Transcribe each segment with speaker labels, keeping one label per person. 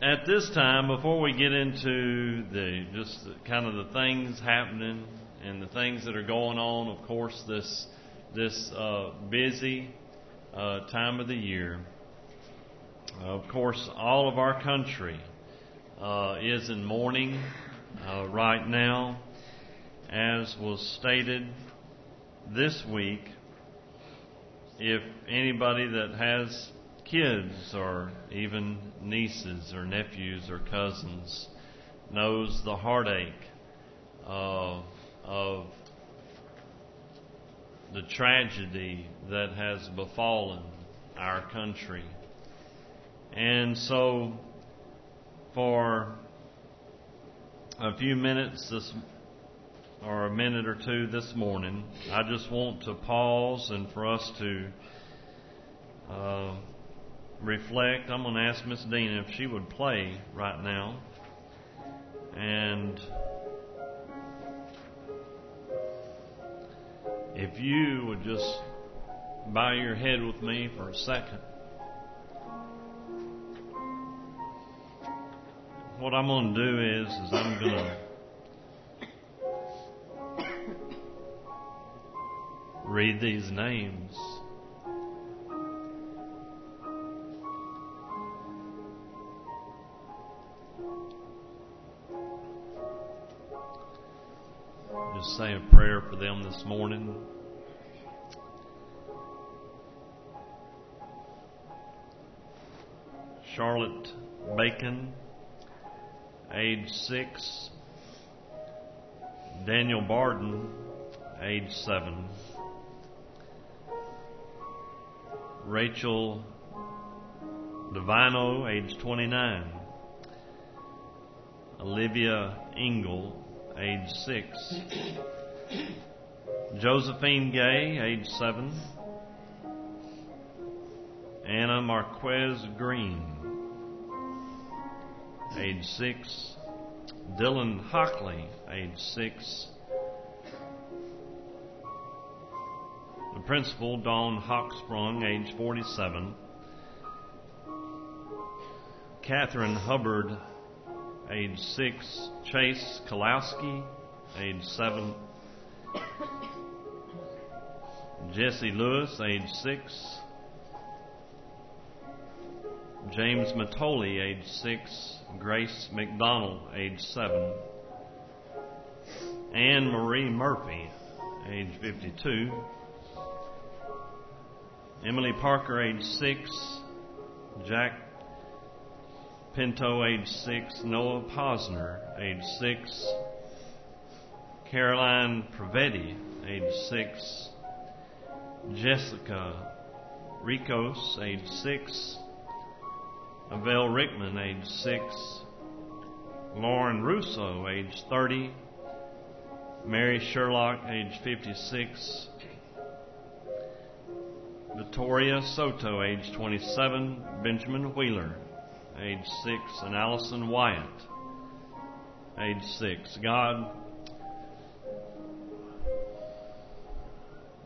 Speaker 1: at this time, before we get into the just the, kind of the things happening and the things that are going on, of course, this this uh, busy uh, time of the year. of course, all of our country uh, is in mourning uh, right now, as was stated this week. If anybody that has kids or even nieces or nephews or cousins knows the heartache of, of the tragedy that has befallen our country. And so, for a few minutes this or a minute or two this morning, I just want to pause and for us to uh, reflect. I'm going to ask Miss Dina if she would play right now. And if you would just bow your head with me for a second. What I'm going to do is, is I'm going to read these names. Just say a prayer for them this morning. Charlotte Bacon, age six. Daniel Barden, age seven. Rachel D'Avino, age 29. Olivia Engel, age 6. Josephine Gay, age 7. Anna Marquez Green, age 6. Dylan Hockley, age 6. The principal, Dawn Hochsprung, age 47. Catherine Hubbard, age 6. Chase Kowalski, age 7. Jesse Lewis, age 6. James Mattioli, age 6. Grace McDonnell, age 7. Anne Marie Murphy, age 52. Emily Parker, age 6. Jack Pinto, age 6. Noah Pozner, age 6. Caroline Previdi, age 6. Jessica Rekos, age 6. Avielle Richman, age 6. Lauren Rousseau, age 30. Mary Sherlach, age 56. Victoria Soto, age 27. Benjamin Wheeler, age 6. And Allison Wyatt, age 6. God,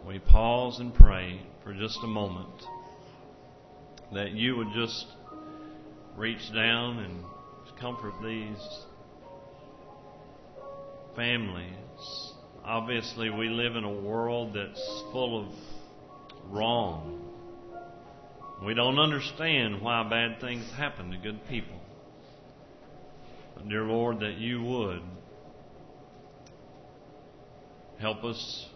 Speaker 1: we pause and pray for just a moment that you would just reach down and comfort these families. Obviously, we live in a world that's full of wrong. We don't understand why bad things happen to good people. But dear Lord, that you would help us,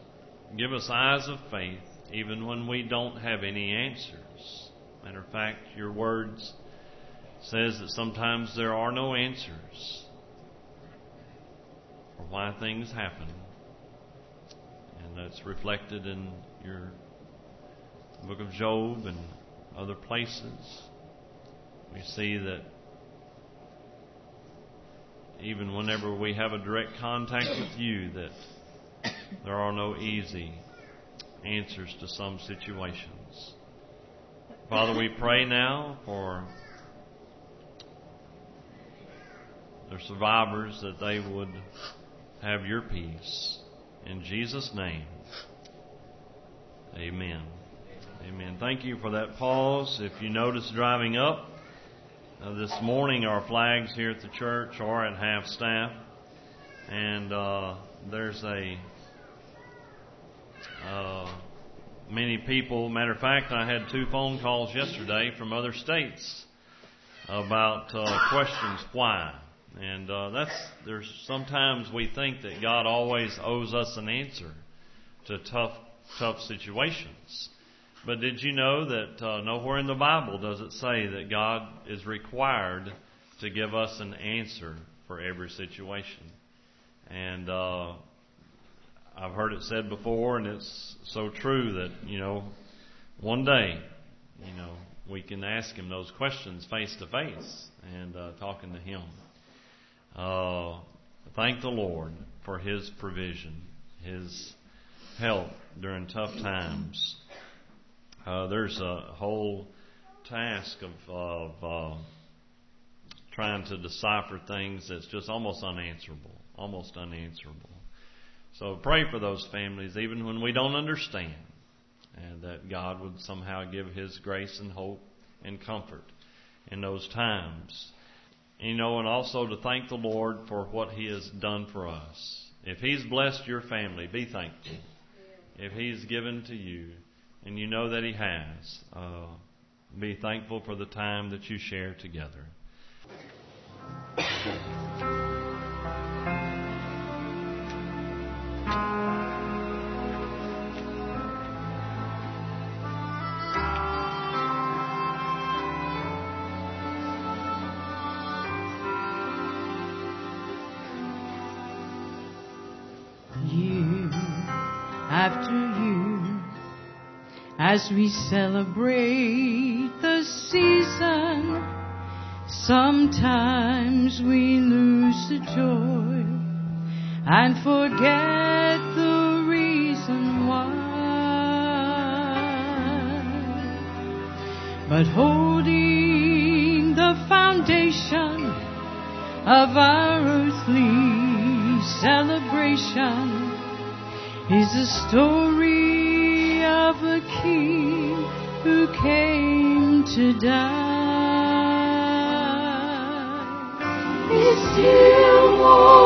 Speaker 1: give us eyes of faith, even when we don't have any answers. Matter of fact, your words says that sometimes there are no answers for why things happen. And that's reflected in your book of Job and other places. We see that even whenever we have a direct contact with you that there are no easy answers to some situations. Father, we pray now for the survivors that they would have your peace. In Jesus' name, amen. Amen. Thank you for that pause. If you notice driving up, Uh, this morning, our flags here at the church are at half staff, and uh, there's a uh, many people. Matter of fact, I had two phone calls yesterday from other states about uh, questions why, and uh, that's there's sometimes we think that God always owes us an answer to tough tough situations. But did you know that uh, nowhere in the Bible does it say that God is required to give us an answer for every situation? And uh, I've heard it said before, and it's so true that you know, one day, you know, we can ask Him those questions face to face and uh, talking to Him. Uh, thank the Lord for His provision, His help during tough times. Uh, there's a whole task of, of uh, trying to decipher things that's just almost unanswerable, almost unanswerable. So pray for those families, even when we don't understand, and that God would somehow give His grace and hope and comfort in those times. You know, and also to thank the Lord for what He has done for us. If He's blessed your family, be thankful. If He's given to you, and you know that He has. Uh, be thankful for the time that you share together.
Speaker 2: As we celebrate the season. Sometimes we lose the joy and forget the reason why. But holding the foundation of our earthly celebration is a story of a king who came to die. It still warms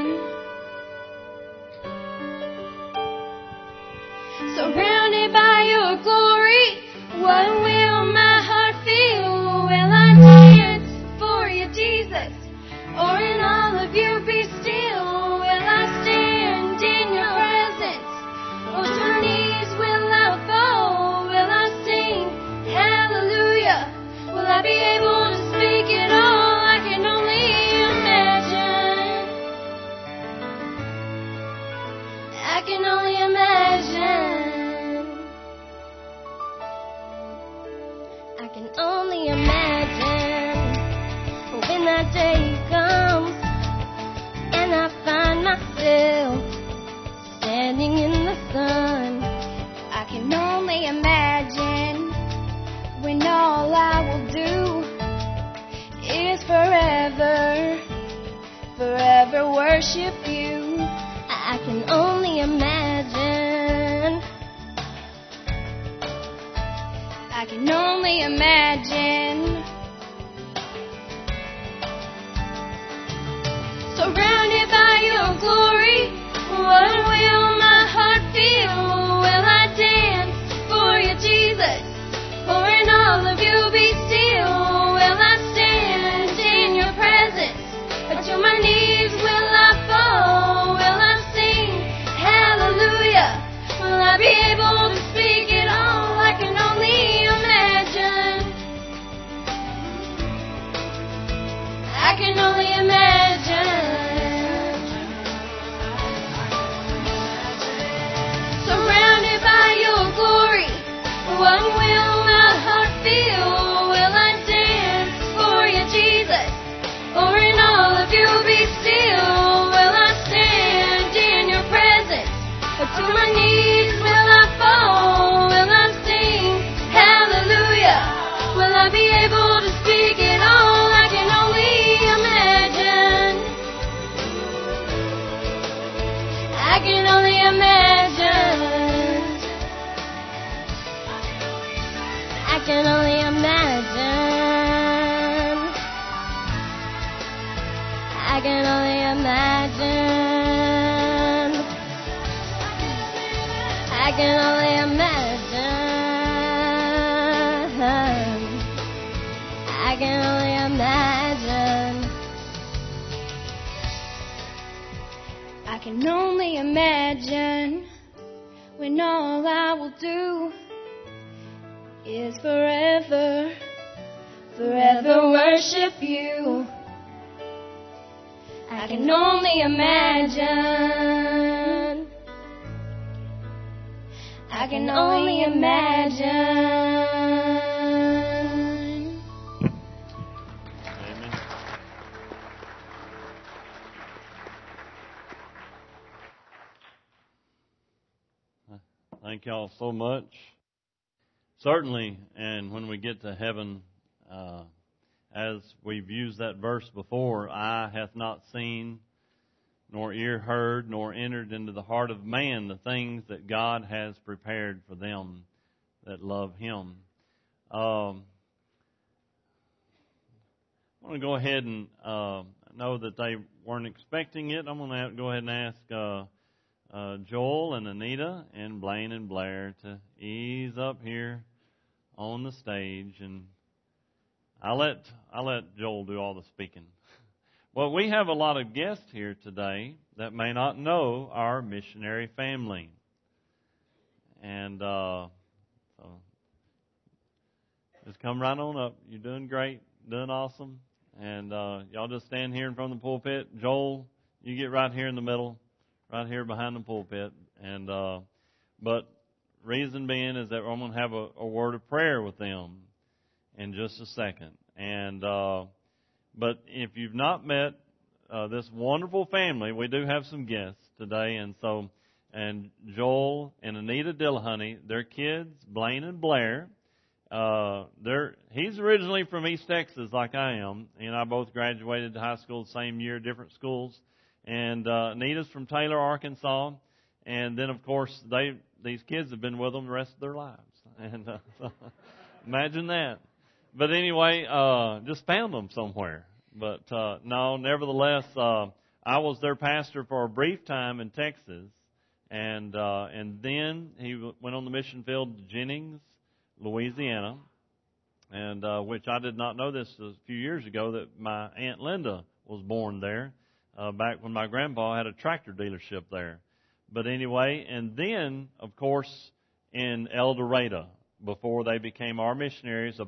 Speaker 3: Forever worship you. I can only imagine. I can only imagine. Surrounded by your glory, I can only imagine. I can only imagine. I can only imagine when all I will do is forever, forever worship you. I can only imagine. I can only imagine.
Speaker 1: Amen. Thank y'all so much. Certainly, and when we get to heaven, uh, as we've used that verse before, eye hath not seen, nor ear heard, nor entered into the heart of man the things that God has prepared for them that love Him. Um, I want to go ahead and uh, know that they weren't expecting it. I'm going to go ahead and ask uh, uh, Joel and Anita and Blaine and Blair to ease up here on the stage, and I let I let Joel do all the speaking. Well, we have a lot of guests here today that may not know our missionary family, and uh, so just come right on up. You're doing great, doing awesome, And uh, y'all just stand here in front of the pulpit. Joel, you get right here in the middle, right here behind the pulpit. And uh, but reason being is that I'm going to have a, a word of prayer with them in just a second. And uh, but if you've not met uh, this wonderful family, we do have some guests today, and so and Joel and Anita Dillahunty, their kids, Blaine and Blair. Uh, they're, he's originally from East Texas, like I am. And I both graduated high school the same year, different schools. And uh, Anita's from Taylor, Arkansas. And then, of course, they these kids have been with them the rest of their lives. And uh, so, imagine that. But anyway, uh, just found them somewhere. But uh, no, nevertheless, uh, I was their pastor for a brief time in Texas, and uh, and then he went on the mission field to Jennings, Louisiana, and uh, which I did not know this a few years ago that my aunt Linda was born there, uh, back when my grandpa had a tractor dealership there. But anyway, and then of course in El Dorado before they became our missionaries, uh,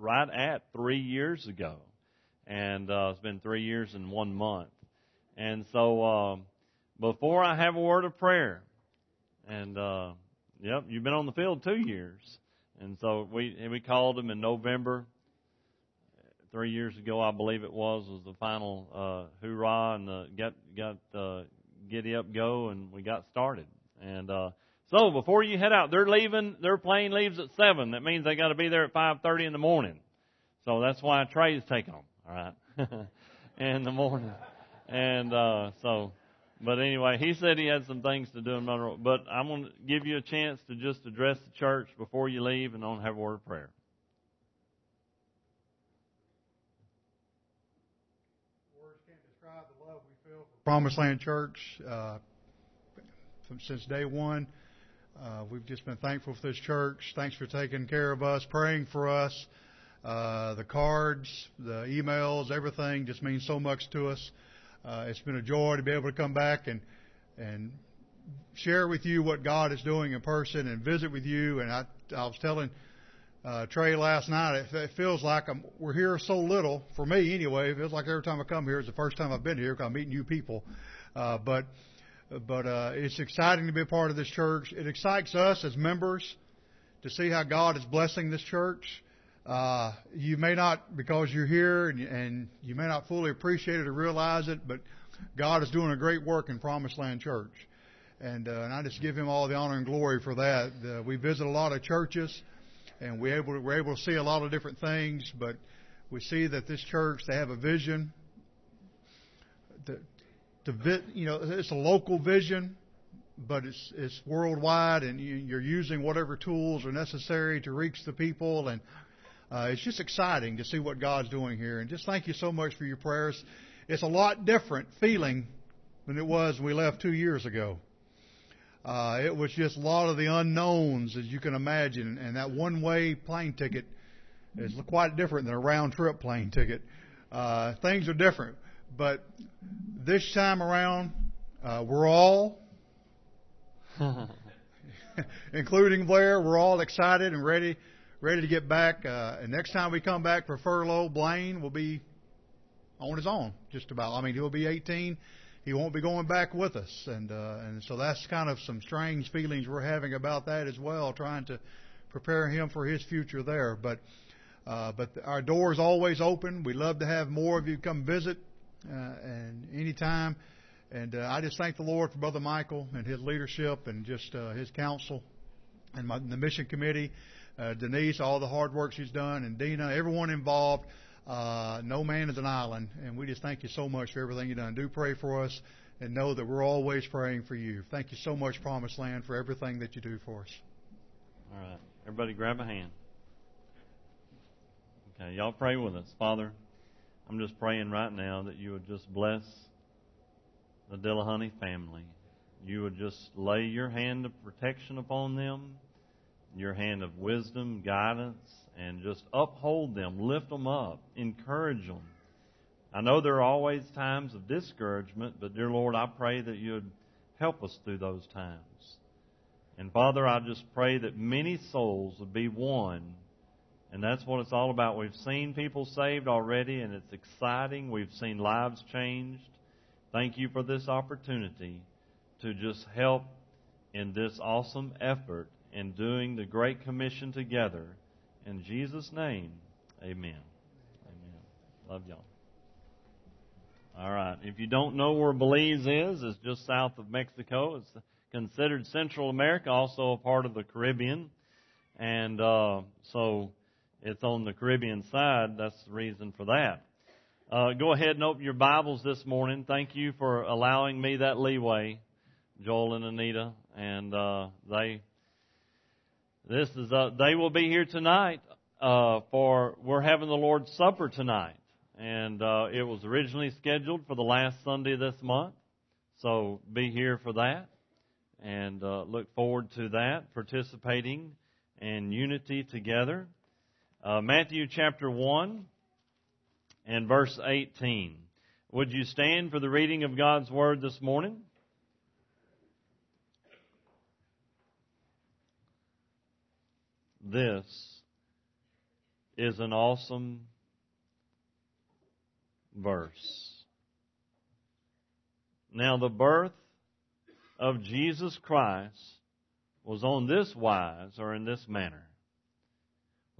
Speaker 1: right at three years ago, and uh, it's been three years and one month. And so um, before I have a word of prayer, and uh, yep, you've been on the field two years. And so we and we called him in November three years ago, I believe it was, was the final uh, hoorah and uh, got got uh, giddy up go, and we got started. And uh, so before you head out, they're leaving. Their plane leaves at seven. That means they got to be there at five thirty in the morning. So that's why Trey's taking them. All right, in the morning. And uh, so but anyway, he said he had some things to do in Monroe. But I'm going to give you a chance to just address the church before you leave and don't have a word of prayer.
Speaker 4: Words can't describe the love we feel for Promised Land Church uh, since day one. Uh, we've just been thankful for this church. Thanks for taking care of us, praying for us. Uh, the cards, the emails, everything just means so much to us. Uh, it's been a joy to be able to come back and and share with you what God is doing in person and visit with you. And I, I was telling uh, Trey last night, it, it feels like I'm, we're here so little for me anyway. It feels like every time I come here, it's the first time I've been here because I'm meeting new people. Uh, but but uh, it's exciting to be a part of this church. It excites us as members to see how God is blessing this church. Uh, you may not, because you're here and, and you may not fully appreciate it or realize it, but God is doing a great work in Promised Land Church. And, uh, and I just give Him all the honor and glory for that. Uh, we visit a lot of churches and we're able, to, we're able to see a lot of different things, but we see that this church, they have a vision. To you know, it's a local vision, but it's it's worldwide, and you, you're using whatever tools are necessary to reach the people. And uh, it's just exciting to see what God's doing here. And just thank you so much for your prayers. It's a lot different feeling than it was when we left two years ago. Uh, it was just a lot of the unknowns, as you can imagine, and that one-way plane ticket is quite different than a round-trip plane ticket. Uh, things are different, but this time around, uh, we're all, including Blair, we're all excited and ready ready to get back. Uh, and next time we come back for furlough, Blaine will be on his own, just about. I mean, he'll be 18. He won't be going back with us, and uh, and so that's kind of some strange feelings we're having about that as well, trying to prepare him for his future there. But uh, but our door is always open. We love to have more of you come visit, uh, and anytime. And uh, I just thank the Lord for Brother Michael and his leadership and just uh, his counsel and my, the mission committee uh, Denise, all the hard work she's done, and Dina, everyone involved. Uh, no man is an island, and we just thank you so much for everything you've done. Do pray for us, and know that we're always praying for you. Thank you so much, Promised Land, for everything that you do for us.
Speaker 1: All right, everybody, grab a hand. Okay, y'all pray with us, Father. I'm just praying right now that you would just bless the Dillahunty family. You would just lay your hand of protection upon them your hand of wisdom, guidance, and just uphold them, lift them up, encourage them. I know there are always times of discouragement, but dear Lord, I pray that you would help us through those times. And Father, I just pray that many souls would be won And that's what it's all about. We've seen people saved already, and it's exciting. We've seen lives changed. Thank you for this opportunity to just help in this awesome effort in doing the Great Commission together. In Jesus' name, amen. Amen. Love y'all. All right. If you don't know where Belize is, it's just south of Mexico. It's considered Central America, also a part of the Caribbean. And uh, so it's on the Caribbean side. That's the reason for that. Uh, go ahead and open your Bibles this morning. Thank you for allowing me that leeway, Joel and Anita. And uh, they, this is uh, they will be here tonight uh, for we're having the Lord's Supper tonight, and uh, it was originally scheduled for the last Sunday this month. So be here for that, and uh, look forward to that, participating in unity together. Uh, Matthew chapter 1 and verse 18. Would you stand for the reading of God's Word this morning? This is an awesome verse. Now, the birth of Jesus Christ was on this wise or in this manner.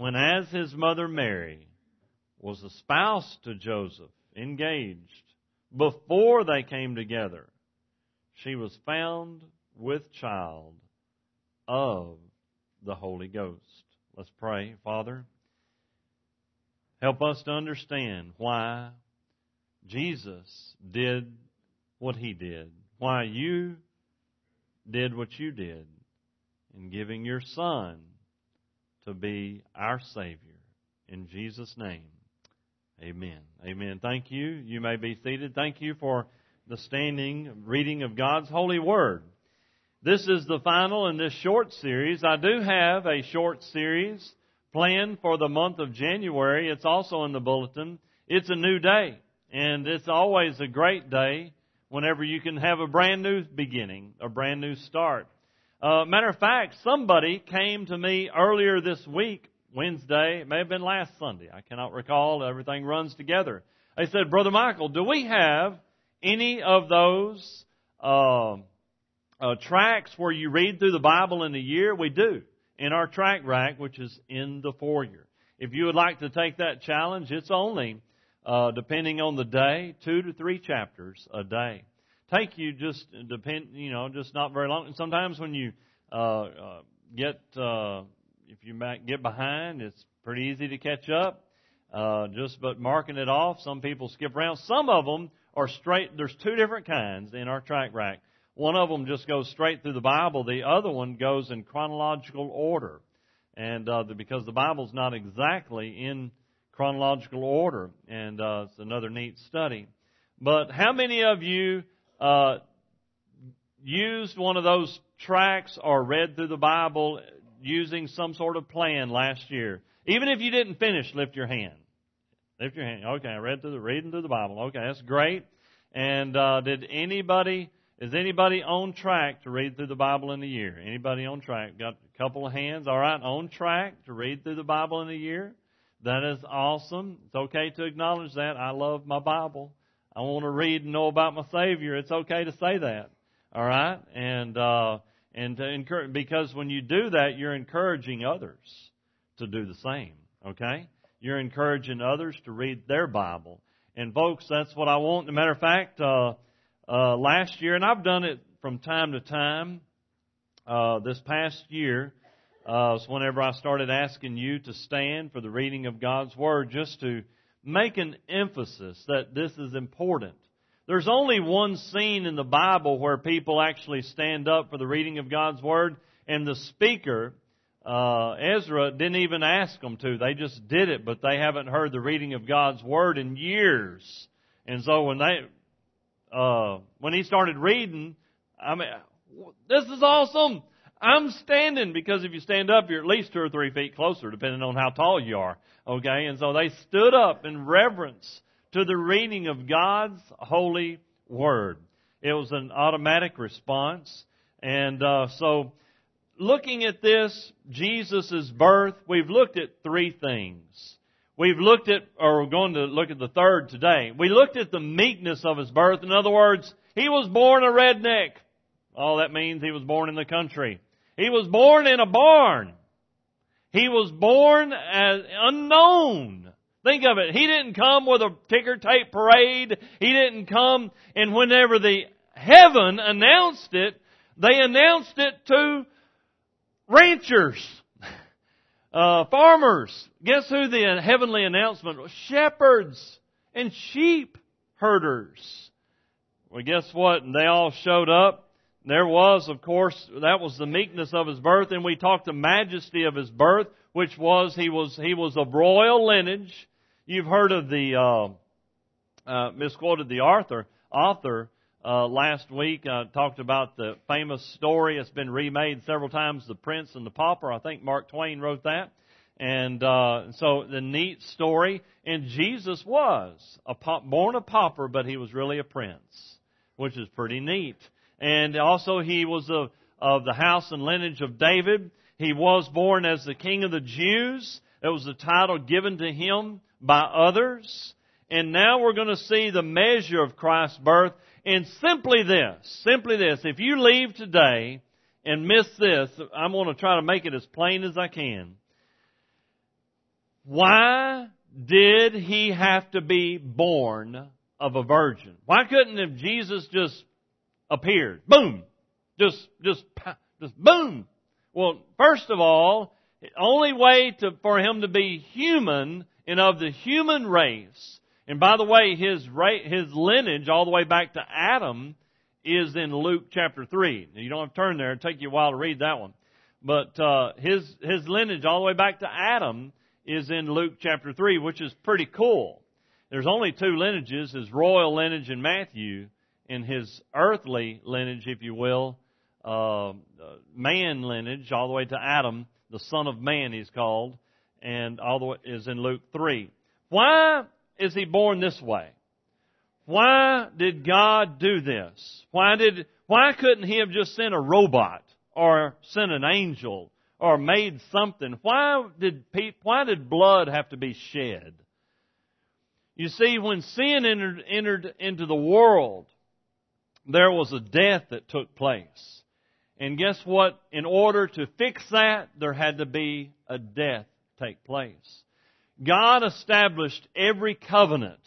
Speaker 1: When, as his mother Mary was espoused to Joseph, engaged, before they came together, she was found with child of the Holy Ghost. Let's pray. Father, help us to understand why Jesus did what he did, why you did what you did in giving your Son to be our Savior. In Jesus' name, amen. Amen. Thank you. You may be seated. Thank you for the standing reading of God's holy word. This is the final in this short series. I do have a short series planned for the month of January. It's also in the bulletin. It's a new day, and it's always a great day whenever you can have a brand new beginning, a brand new start. Uh, matter of fact, somebody came to me earlier this week, Wednesday, it may have been last Sunday, I cannot recall, everything runs together. They said, Brother Michael, do we have any of those uh, uh, tracks where you read through the Bible in a year? We do. In our track rack, which is in the foyer. If you would like to take that challenge, it's only, uh, depending on the day, two to three chapters a day. Take you just depend, you know, just not very long. And sometimes when you uh, uh, get, uh, if you might get behind, it's pretty easy to catch up. Uh, just but marking it off. Some people skip around. Some of them are straight. There's two different kinds in our track rack. One of them just goes straight through the Bible. The other one goes in chronological order. And uh, the, because the Bible's not exactly in chronological order, and uh, it's another neat study. But how many of you uh, used one of those tracks or read through the Bible using some sort of plan last year? Even if you didn't finish, lift your hand. Lift your hand. Okay, I read through the reading through the Bible. Okay, that's great. And uh, did anybody is anybody on track to read through the Bible in a year? Anybody on track? Got a couple of hands. All right, on track to read through the Bible in a year. That is awesome. It's okay to acknowledge that. I love my Bible. I want to read and know about my Savior. It's okay to say that. All right, and uh, and to encourage because when you do that, you're encouraging others to do the same. Okay, you're encouraging others to read their Bible. And folks, that's what I want. As a matter of fact. Uh, uh, last year, and I've done it from time to time. Uh, this past year uh, was whenever I started asking you to stand for the reading of God's Word, just to make an emphasis that this is important. There's only one scene in the Bible where people actually stand up for the reading of God's Word, and the speaker, uh, Ezra, didn't even ask them to. They just did it, but they haven't heard the reading of God's Word in years. And so when they, uh, when he started reading, I mean, this is awesome. I'm standing because if you stand up, you're at least two or three feet closer, depending on how tall you are. Okay, and so they stood up in reverence to the reading of God's holy word. It was an automatic response, and uh, so looking at this, Jesus' birth, we've looked at three things. We've looked at, or we're going to look at the third today. We looked at the meekness of his birth. In other words, he was born a redneck. All that means he was born in the country. He was born in a barn. He was born as unknown. Think of it. He didn't come with a ticker tape parade. He didn't come and whenever the heaven announced it, they announced it to ranchers, uh, farmers. Guess who the heavenly announcement was? Shepherds and sheep herders. Well, guess what? They all showed up. There was, of course, that was the meekness of his birth, and we talked the majesty of his birth, which was he was he was of royal lineage. You've heard of the uh, uh, misquoted the author author uh, last week. I talked about the famous story. It's been remade several times, The Prince and the Pauper. I think Mark Twain wrote that. And uh, so the neat story. And Jesus was a pop, born a pauper, but he was really a prince, which is pretty neat. And also he was of, of the house and lineage of David. He was born as the King of the Jews. It was the title given to him by others. And now we're going to see the measure of Christ's birth. And simply this, simply this, if you leave today and miss this, I'm going to try to make it as plain as I can. Why did he have to be born of a virgin? Why couldn't have Jesus just appeared? Boom! Just, just, just boom! Well, first of all, the only way to, for him to be human and of the human race and by the way, his his lineage all the way back to Adam is in Luke chapter three. Now, you don't have to turn there; it'll take you a while to read that one. But uh, his his lineage all the way back to Adam is in Luke chapter three, which is pretty cool. There's only two lineages: his royal lineage in Matthew, and his earthly lineage, if you will, uh, man lineage all the way to Adam, the son of man, he's called, and all the way is in Luke three. Why is he born this way? Why did God do this? Why did, why couldn't he have just sent a robot or sent an angel or made something? Why did why did blood have to be shed? You see, when sin entered, entered into the world, there was a death that took place. And guess what? In order to fix that, there had to be a death take place. God established every covenant.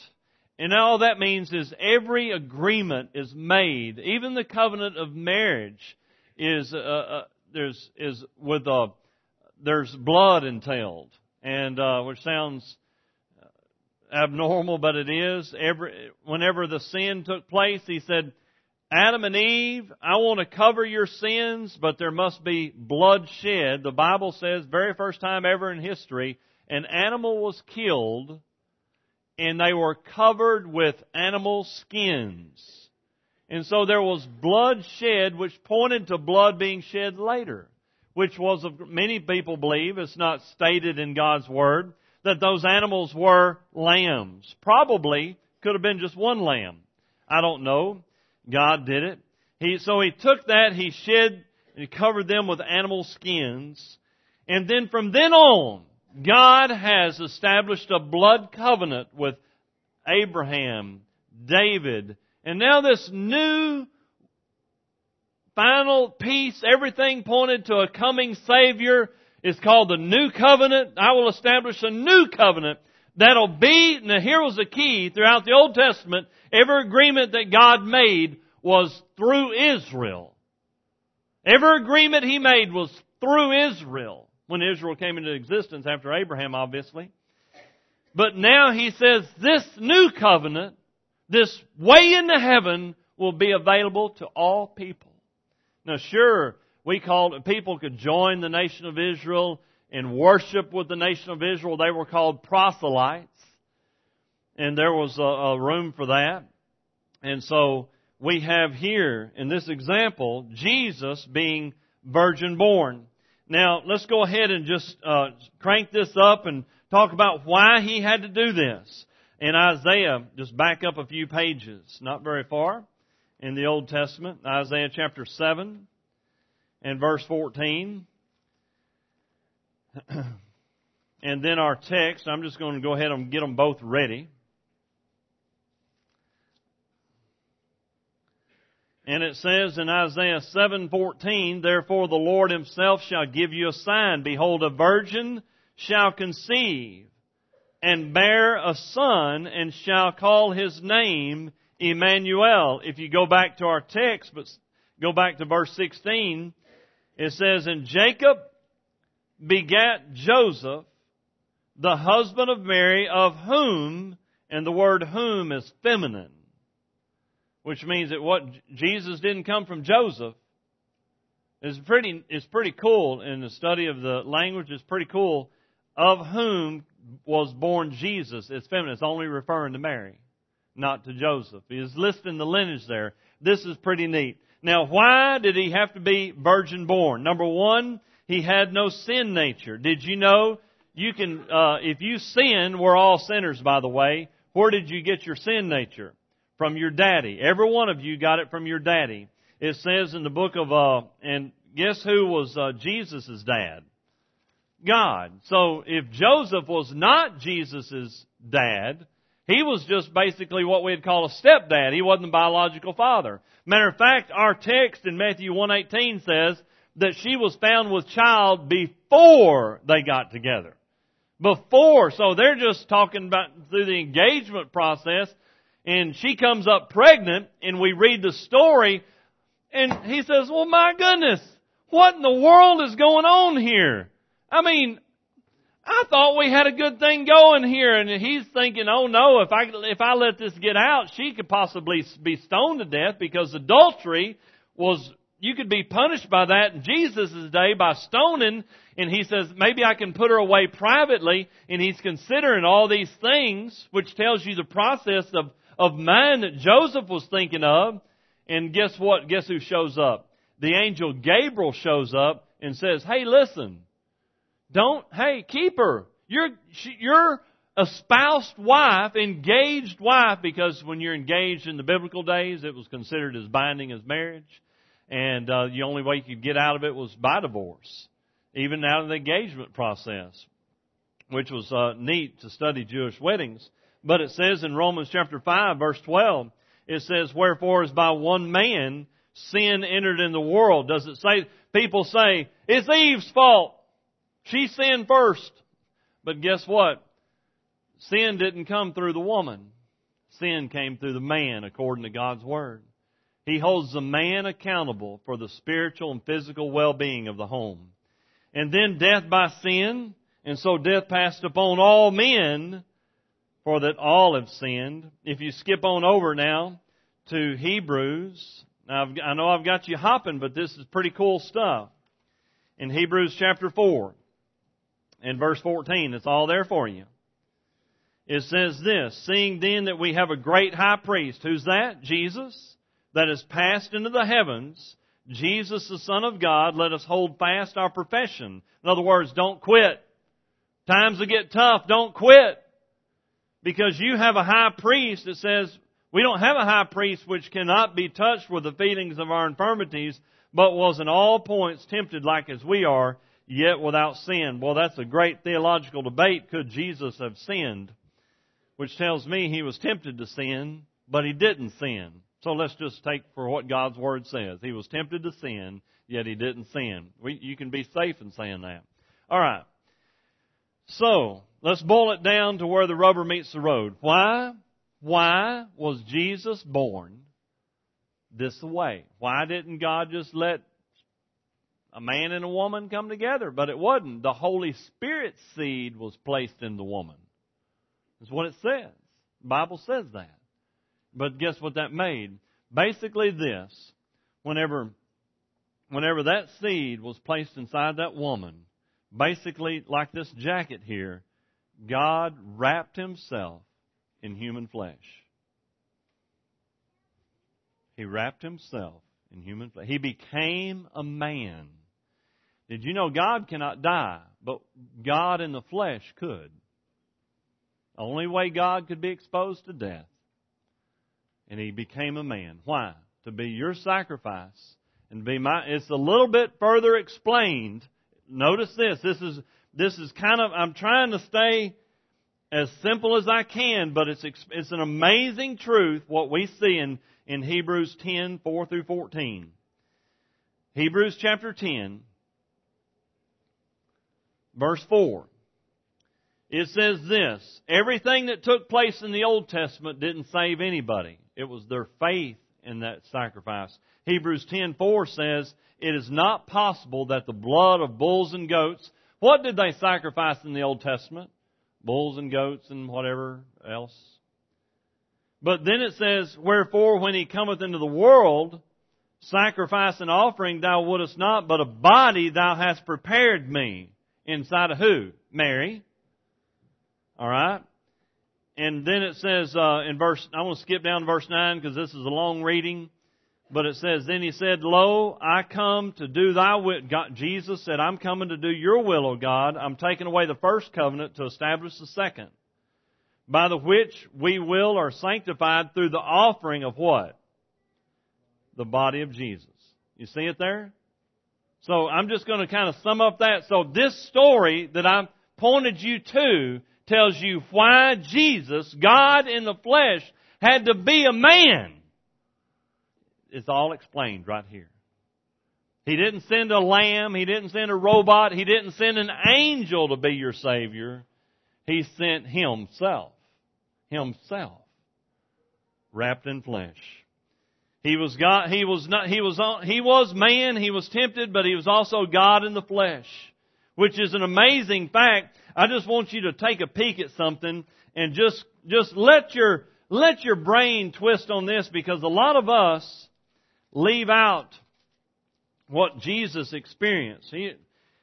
Speaker 1: And all that means is every agreement is made. Even the covenant of marriage is, uh, uh, there's, is with, uh, there's blood entailed. And, uh, which sounds abnormal, but it is. Every, whenever the sin took place, he said, Adam and Eve, I want to cover your sins, but there must be blood shed. The Bible says, very first time ever in history, an animal was killed and they were covered with animal skins. And so there was blood shed which pointed to blood being shed later, which was, many people believe, it's not stated in God's Word, that those animals were lambs. Probably could have been just one lamb. I don't know. God did it. He, so he took that, he shed, and covered them with animal skins. And then from then on, God has established a blood covenant with Abraham, David, and now this new final piece, everything pointed to a coming Savior, is called the New Covenant. I will establish a new covenant that'll be, now here was the key throughout the Old Testament, every agreement that God made was through Israel. Every agreement He made was through Israel when Israel came into existence after Abraham, obviously. But now he says this new covenant, this way into heaven, will be available to all people. Now, sure, we called people could join the nation of Israel and worship with the nation of Israel. They were called proselytes, and there was a, a room for that. And so we have here in this example Jesus being virgin born. Now, let's go ahead and just uh, crank this up and talk about why he had to do this. In Isaiah, just back up a few pages, not very far, in the Old Testament, Isaiah chapter 7. and verse 14. and then our text, I'm just going to go ahead and get them both ready. And it says in Isaiah 7:14, "Therefore the Lord himself shall give you a sign: behold a virgin shall conceive and bear a son and shall call his name Emmanuel." If you go back to our text, but go back to verse 16, it says, "And Jacob begat Joseph, the husband of Mary, of whom, and the word whom is feminine which means that what Jesus didn't come from Joseph is pretty is pretty cool in the study of the language. It's pretty cool. Of whom was born Jesus it's feminine. It's only referring to Mary not to Joseph. He is listing the lineage there. This is pretty neat. Now why did he have to be virgin born? Number 1 he had no sin nature did you know you can uh, if you sin we're all sinners by the way where did you get your sin nature from your daddy. Every one of you got it from your daddy. It says in the book of, uh, and guess who was uh, Jesus' dad? God. So if Joseph was not Jesus' dad, he was just basically what we'd call a stepdad. He wasn't the biological father. Matter of fact, our text in Matthew 118 says that she was found with child before they got together. Before. So they're just talking about through the engagement process and she comes up pregnant and we read the story and he says, well my goodness, what in the world is going on here? I mean, I thought we had a good thing going here and he's thinking, oh no, if I, if I let this get out, she could possibly be stoned to death because adultery was, you could be punished by that in Jesus' day by stoning and he says, maybe I can put her away privately and he's considering all these things, which tells you the process of of man that Joseph was thinking of. And guess what? Guess who shows up? The angel Gabriel shows up and says, Hey, listen, don't, hey, keep her. You're, you're a spoused wife, engaged wife, because when you're engaged in the biblical days, it was considered as binding as marriage. And uh, the only way you could get out of it was by divorce, even out of the engagement process, which was uh, neat to study Jewish weddings. But it says in Romans chapter 5 verse 12, it says, wherefore as by one man sin entered in the world. Does it say, people say, it's Eve's fault. She sinned first. But guess what? Sin didn't come through the woman. Sin came through the man according to God's Word. He holds the man accountable for the spiritual and physical well-being of the home. And then death by sin, and so death passed upon all men for that all have sinned. If you skip on over now to Hebrews, now I know I've got you hopping, but this is pretty cool stuff. In Hebrews chapter 4 and verse 14, it's all there for you. It says this, seeing then that we have a great high priest, who's that? Jesus, that has passed into the heavens, Jesus the Son of God, let us hold fast our profession. In other words, don't quit. Times will get tough, don't quit because you have a high priest that says, we don't have a high priest which cannot be touched with the feelings of our infirmities, but was in all points tempted like as we are, yet without sin. Well, that's a great theological debate. Could Jesus have sinned? Which tells me he was tempted to sin, but he didn't sin. So let's just take for what God's Word says. He was tempted to sin, yet he didn't sin. We, you can be safe in saying that. Alright. So, let's boil it down to where the rubber meets the road. Why? Why was Jesus born this way? Why didn't God just let a man and a woman come together? But it wasn't. The Holy Spirit seed was placed in the woman. That's what it says. The Bible says that. But guess what that made? Basically this. Whenever, whenever that seed was placed inside that woman, basically like this jacket here, God wrapped himself in human flesh. He wrapped himself in human flesh. He became a man. Did you know God cannot die, but God in the flesh could? The only way God could be exposed to death. And he became a man. Why? To be your sacrifice And be my, it's a little bit further explained. Notice this. This is, this is kind of, I'm trying to stay as simple as I can, but it's, it's an amazing truth what we see in, in Hebrews 10, 4 through 14. Hebrews chapter 10, verse 4. It says this, everything that took place in the Old Testament didn't save anybody. It was their faith in that sacrifice. Hebrews 10:4 says, "It is not possible that the blood of bulls and goats, what did they sacrifice in the Old Testament? Bulls and goats and whatever else. But then it says, "Wherefore when he cometh into the world, sacrifice and offering thou wouldest not, but a body thou hast prepared me." Inside of who? Mary. All right. And then it says uh, in verse, I want to skip down to verse 9 because this is a long reading. But it says, Then he said, Lo, I come to do thy will. God, Jesus said, I'm coming to do your will, O God. I'm taking away the first covenant to establish the second. By the which we will are sanctified through the offering of what? The body of Jesus. You see it there? So I'm just going to kind of sum up that. So this story that I've pointed you to tells you why Jesus, God in the flesh, had to be a man. It's all explained right here. He didn't send a lamb. He didn't send a robot. He didn't send an angel to be your Savior. He sent Himself. Himself. Wrapped in flesh. He was God, he was not, he was, he was man, he was tempted, but he was also God in the flesh. Which is an amazing fact I just want you to take a peek at something and just, just let your, let your brain twist on this because a lot of us leave out what Jesus experienced. He,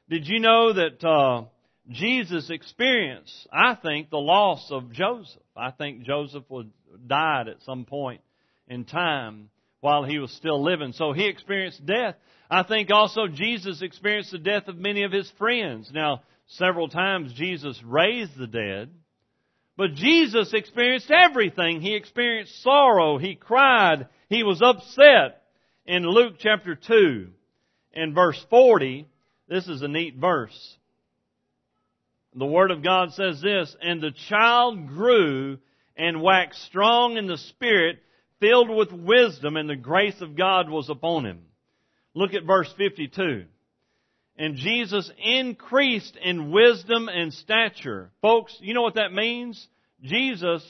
Speaker 1: did you know that uh, Jesus experienced, I think, the loss of Joseph? I think Joseph would died at some point in time while he was still living. So he experienced death. I think also Jesus experienced the death of many of his friends. Now, Several times Jesus raised the dead. But Jesus experienced everything. He experienced sorrow. He cried. He was upset. In Luke chapter 2 in verse 40, this is a neat verse. The Word of God says this, And the child grew and waxed strong in the Spirit, filled with wisdom, and the grace of God was upon him. Look at verse 52 and Jesus increased in wisdom and stature. Folks, you know what that means? Jesus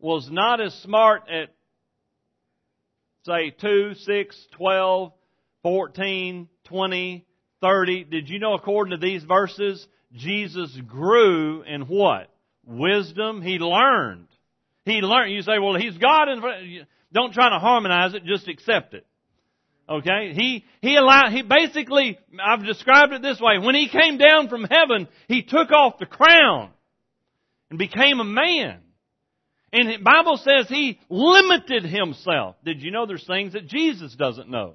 Speaker 1: was not as smart at, say, 2, 6, 12, 14, 20, 30. Did you know according to these verses, Jesus grew in what? Wisdom. He learned. He learned. You say, well, he's God. And don't try to harmonize it. Just accept it. Okay? He, he allowed, he basically, I've described it this way. When he came down from heaven, he took off the crown and became a man. And the Bible says he limited himself. Did you know there's things that Jesus doesn't know?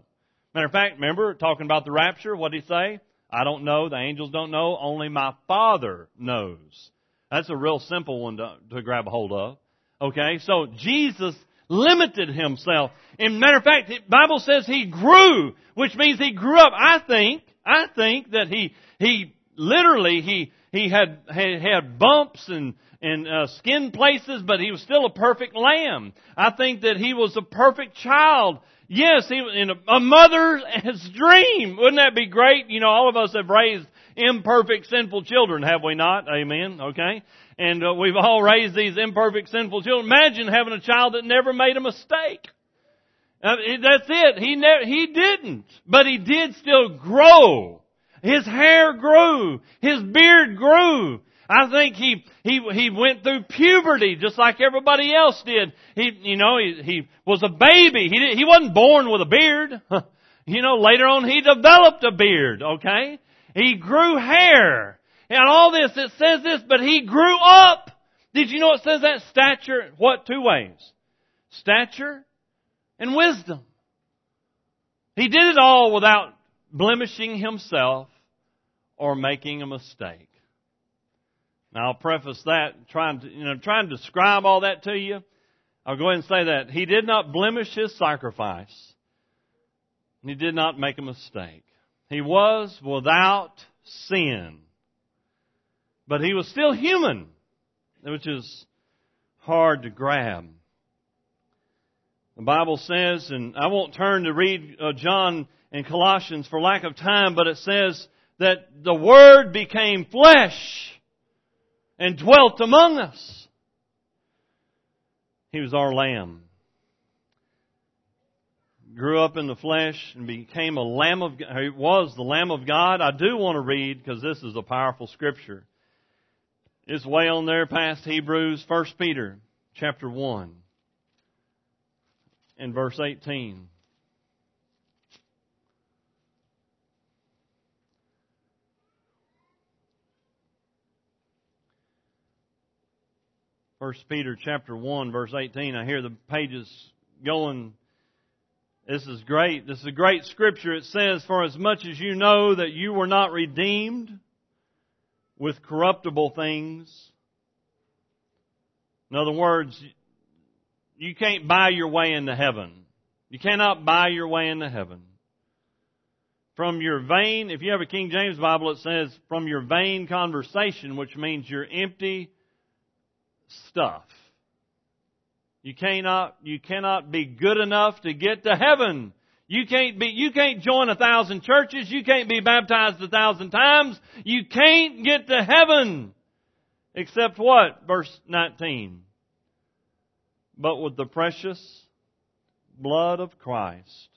Speaker 1: Matter of fact, remember talking about the rapture, what did he say? I don't know, the angels don't know, only my Father knows. That's a real simple one to, to grab a hold of. Okay, so Jesus limited himself. And matter of fact, the Bible says he grew, which means he grew up. I think, I think that he, he literally, he, he had, had, had bumps and, and uh, skin places, but he was still a perfect lamb. I think that he was a perfect child. Yes, he was in a, a mother's dream. Wouldn't that be great? You know, all of us have raised imperfect, sinful children, have we not? Amen. Okay and uh, we've all raised these imperfect, sinful children. Imagine having a child that never made a mistake. Uh, that's it. He never, he didn't, but he did still grow. His hair grew. His beard grew. I think he, he, he went through puberty just like everybody else did. He, you know, he, he was a baby. He, he wasn't born with a beard. you know, later on he developed a beard, okay? He grew hair. And all this, it says this, but he grew up. Did you know it says that stature, what, two ways? Stature and wisdom. He did it all without blemishing himself or making a mistake. Now I'll preface that, trying to, you know, trying to describe all that to you. I'll go ahead and say that. He did not blemish his sacrifice. He did not make a mistake. He was without sin. But he was still human, which is hard to grab. The Bible says, and I won't turn to read uh, John and Colossians for lack of time, but it says that the Word became flesh and dwelt among us. He was our Lamb. Grew up in the flesh and became a Lamb of God. He was the Lamb of God. I do want to read because this is a powerful scripture. It's way on there past Hebrews, 1 Peter chapter 1 and verse 18. First Peter chapter 1 verse 18. I hear the pages going. This is great. This is a great scripture. It says, For as much as you know that you were not redeemed with corruptible things. In other words, you can't buy your way into heaven. You cannot buy your way into heaven. From your vain, if you have a King James Bible, it says, from your vain conversation, which means your empty stuff. You cannot, you cannot be good enough to get to heaven. You can't be, you can't join a thousand churches. You can't be baptized a thousand times. You can't get to heaven. Except what? Verse 19. But with the precious blood of Christ,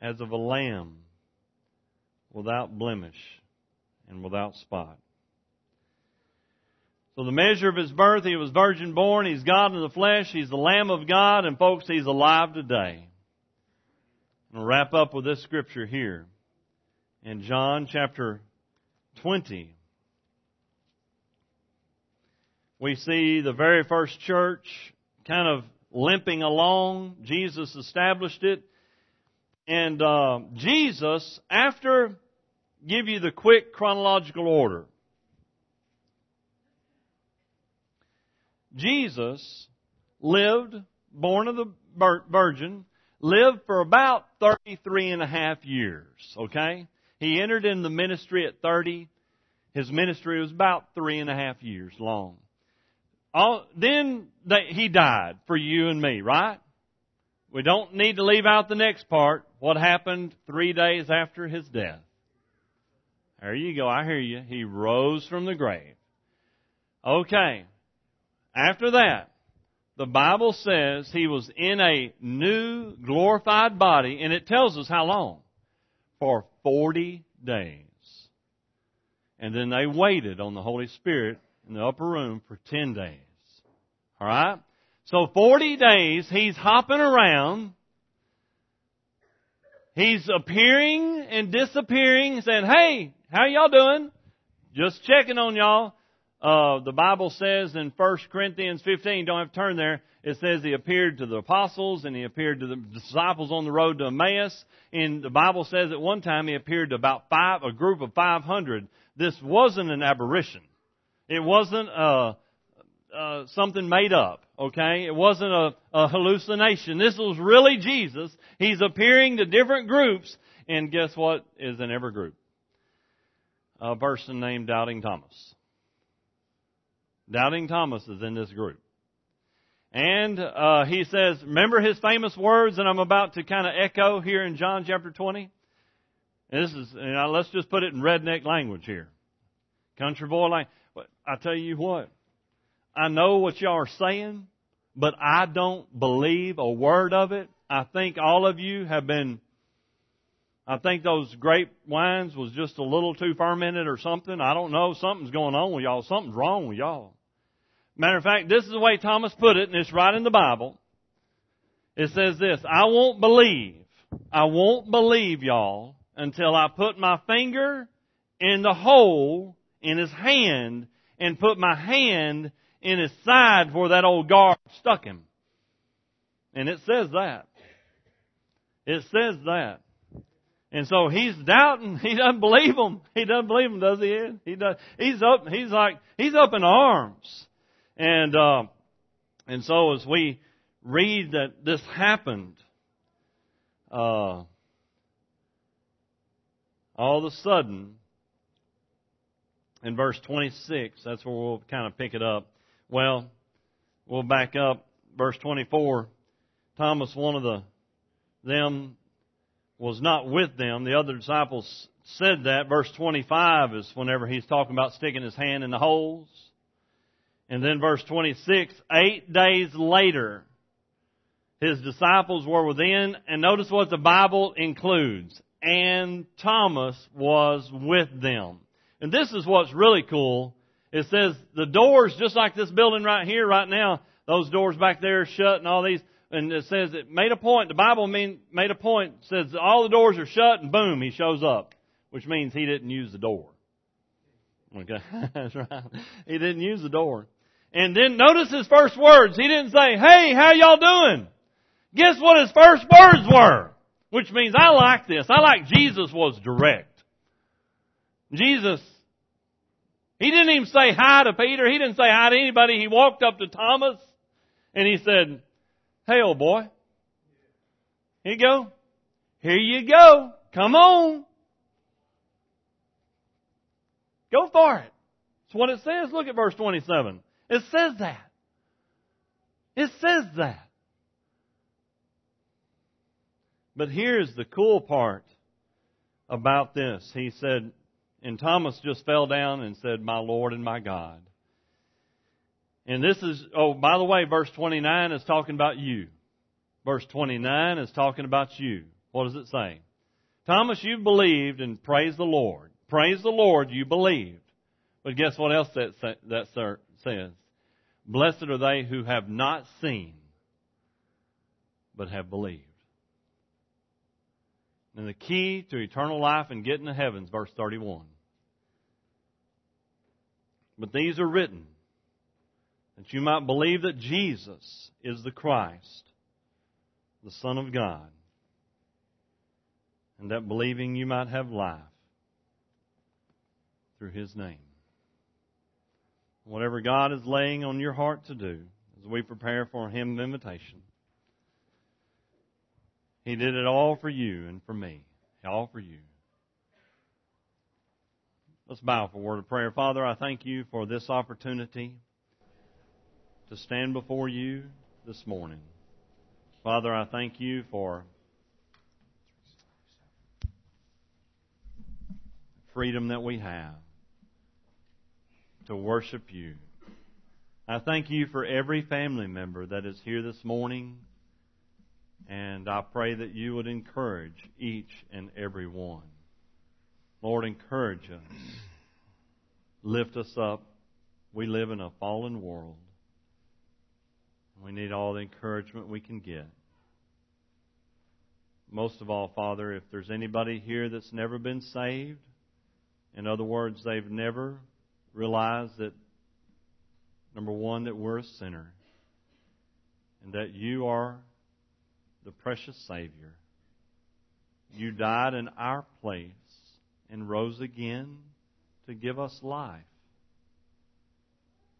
Speaker 1: as of a lamb, without blemish and without spot. So the measure of his birth, he was virgin born, he's God in the flesh, he's the Lamb of God, and folks, he's alive today. I'll wrap up with this scripture here. In John chapter 20, we see the very first church kind of limping along. Jesus established it. And uh, Jesus, after give you the quick chronological order, Jesus lived, born of the virgin, lived for about 33 and a half years, okay? He entered in the ministry at 30. His ministry was about three and a half years long. All, then they, he died for you and me, right? We don't need to leave out the next part. What happened three days after his death? There you go. I hear you. He rose from the grave. Okay. After that, the Bible says he was in a new glorified body, and it tells us how long? For 40 days. And then they waited on the Holy Spirit in the upper room for 10 days. Alright? So 40 days, he's hopping around. He's appearing and disappearing, saying, hey, how y'all doing? Just checking on y'all. Uh, the Bible says in 1 Corinthians 15, don't have to turn there, it says he appeared to the apostles and he appeared to the disciples on the road to Emmaus. And the Bible says at one time he appeared to about five, a group of 500. This wasn't an aberration. It wasn't, uh, uh, something made up, okay? It wasn't a, a hallucination. This was really Jesus. He's appearing to different groups, and guess what is in every group? A person named Doubting Thomas. Doubting Thomas is in this group. And uh, he says, remember his famous words that I'm about to kind of echo here in John chapter 20? And this is, you know, let's just put it in redneck language here. Country boy language. I tell you what, I know what y'all are saying, but I don't believe a word of it. I think all of you have been I think those grape wines was just a little too fermented or something. I don't know. Something's going on with y'all. Something's wrong with y'all. Matter of fact, this is the way Thomas put it, and it's right in the Bible. It says this, I won't believe, I won't believe y'all until I put my finger in the hole in his hand and put my hand in his side where that old guard stuck him. And it says that. It says that. And so he's doubting. He doesn't believe him. He doesn't believe him, does he? He does. He's up. He's like he's up in arms. And uh, and so as we read that this happened, uh, all of a sudden, in verse 26, that's where we'll kind of pick it up. Well, we'll back up. Verse 24, Thomas, one of the, them was not with them. The other disciples said that. Verse 25 is whenever he's talking about sticking his hand in the holes. And then verse 26, eight days later, his disciples were within, and notice what the Bible includes. And Thomas was with them. And this is what's really cool. It says the doors, just like this building right here, right now, those doors back there are shut and all these, and it says it made a point, the Bible mean, made a point, says all the doors are shut and boom, he shows up. Which means he didn't use the door. Okay, that's right. He didn't use the door. And then notice his first words. He didn't say, hey, how y'all doing? Guess what his first words were? Which means I like this. I like Jesus was direct. Jesus, he didn't even say hi to Peter. He didn't say hi to anybody. He walked up to Thomas and he said, Hey old boy. Here you go. Here you go. Come on. Go for it. That's what it says. Look at verse 27. It says that. It says that. But here's the cool part about this. He said, and Thomas just fell down and said, My Lord and my God. And this is, oh, by the way, verse 29 is talking about you. Verse 29 is talking about you. What does it say? Thomas, you believed and praise the Lord. Praise the Lord, you believed. But guess what else that, that says? Blessed are they who have not seen, but have believed. And the key to eternal life and getting to heaven is verse 31. But these are written that you might believe that Jesus is the Christ, the Son of God, and that believing you might have life through His name. Whatever God is laying on your heart to do as we prepare for hymn invitation, he did it all for you and for me. All for you. Let's bow for a word of prayer. Father, I thank you for this opportunity to stand before you this morning. Father, I thank you for freedom that we have to worship you. I thank you for every family member that is here this morning and I pray that you would encourage each and every one. Lord, encourage us. Lift us up. We live in a fallen world. We need all the encouragement we can get. Most of all, Father, if there's anybody here that's never been saved, in other words, they've never realized that, number one, that we're a sinner, and that you are the precious Savior. You died in our place and rose again to give us life.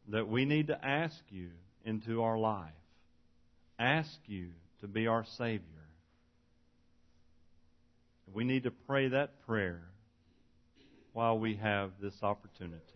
Speaker 1: That we need to ask you into our life. Ask you to be our Savior. We need to pray that prayer while we have this opportunity.